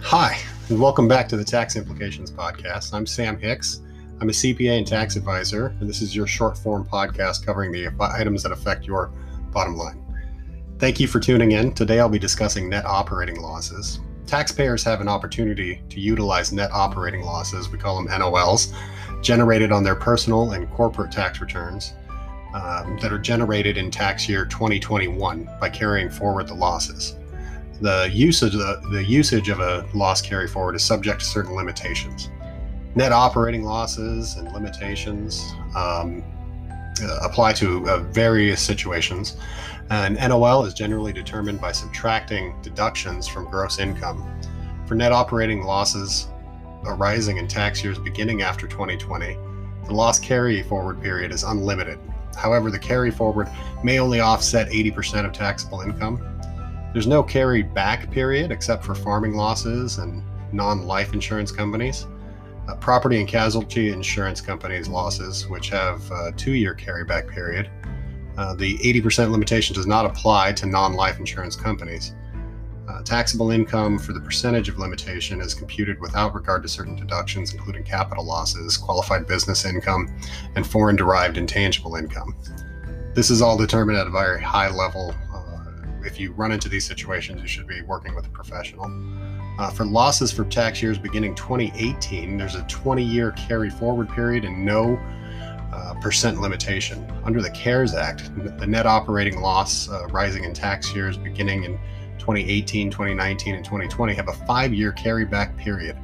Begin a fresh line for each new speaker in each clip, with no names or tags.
Hi, and welcome back to the Tax Implications Podcast. I'm Sam Hicks. I'm a CPA and tax advisor, and this is your short form podcast covering the items that affect your bottom line. Thank you for tuning in. Today I'll be discussing net operating losses. Taxpayers have an opportunity to utilize net operating losses, we call them NOLs, generated on their personal and corporate tax returns um, that are generated in tax year 2021 by carrying forward the losses. The usage, the, the usage of a loss carry forward is subject to certain limitations. Net operating losses and limitations um, uh, apply to uh, various situations. An NOL is generally determined by subtracting deductions from gross income. For net operating losses arising in tax years beginning after 2020, the loss carry forward period is unlimited. However, the carry forward may only offset 80% of taxable income. There's no carry back period except for farming losses and non life insurance companies. Uh, property and casualty insurance companies' losses, which have a two year carryback period. Uh, the 80% limitation does not apply to non life insurance companies. Uh, taxable income for the percentage of limitation is computed without regard to certain deductions, including capital losses, qualified business income, and foreign derived intangible income. This is all determined at a very high level. Uh, if you run into these situations, you should be working with a professional. Uh, for losses for tax years beginning 2018, there's a 20 year carry forward period and no uh, percent limitation. Under the CARES Act, the net operating loss uh, rising in tax years beginning in 2018, 2019, and 2020 have a five year carryback period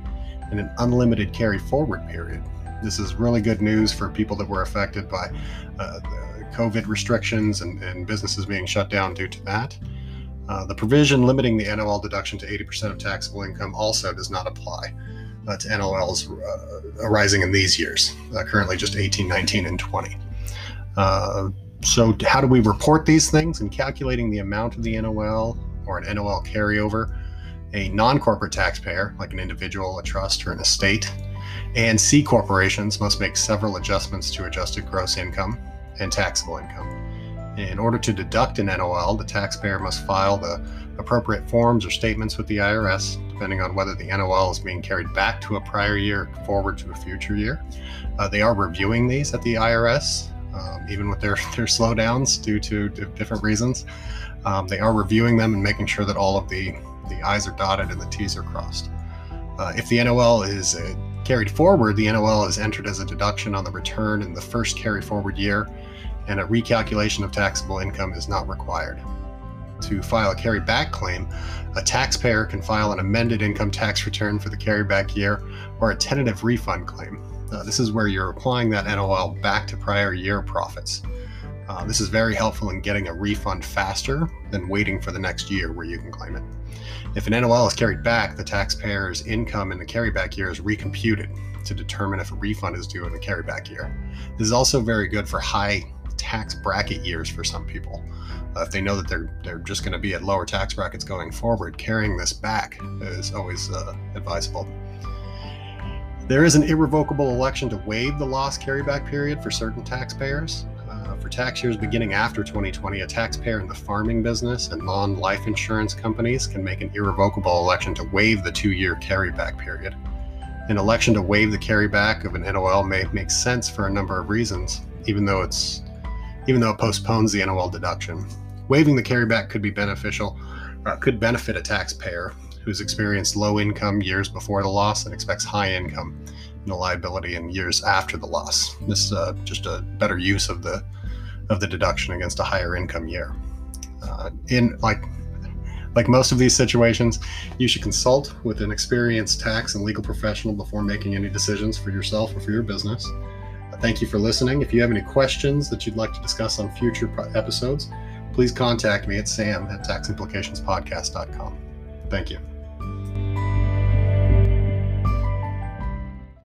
and an unlimited carry forward period. This is really good news for people that were affected by uh, COVID restrictions and, and, businesses being shut down due to that. Uh, the provision limiting the NOL deduction to 80% of taxable income also does not apply uh, to NOLs uh, arising in these years, uh, currently just 18, 19, and 20. Uh, so, how do we report these things? In calculating the amount of the NOL, or an NOL carryover, a non corporate taxpayer, like an individual, a trust, or an estate, and C corporations must make several adjustments to adjusted gross income and taxable income. In order to deduct an NOL, the taxpayer must file the appropriate forms or statements with the IRS, depending on whether the NOL is being carried back to a prior year or forward to a future year. Uh, they are reviewing these at the IRS, um, even with their, their slowdowns due to different reasons. Um, they are reviewing them and making sure that all of the, the I's are dotted and the T's are crossed. Uh, if the NOL is uh, carried forward, the NOL is entered as a deduction on the return in the first carry forward year, and a recalculation of taxable income is not required. To file a carryback claim, a taxpayer can file an amended income tax return for the carryback year or a tentative refund claim. Uh, this is where you're applying that NOL back to prior year profits. Uh, this is very helpful in getting a refund faster than waiting for the next year where you can claim it. If an NOL is carried back, the taxpayer's income in the carryback year is recomputed to determine if a refund is due in the carryback year. This is also very good for high tax bracket years for some people. Uh, if they know that they're they're just going to be at lower tax brackets going forward, carrying this back is always uh, advisable. There is an irrevocable election to waive the loss carryback period for certain taxpayers for tax years beginning after 2020, a taxpayer in the farming business and non life insurance companies can make an irrevocable election to waive the two year carryback period. An election to waive the carryback of an NOL may make sense for a number of reasons, even though it's even though it postpones the NOL deduction. Waiving the carryback could be beneficial, uh, could benefit a taxpayer who's experienced low income years before the loss and expects high income in the liability in years after the loss. This is uh, just a better use of the of the deduction against a higher income year. Uh, in like like most of these situations, you should consult with an experienced tax and legal professional before making any decisions for yourself or for your business. Uh, thank you for listening. If you have any questions that you'd like to discuss on future episodes, please contact me at sam at taximplicationspodcast.com. Thank you.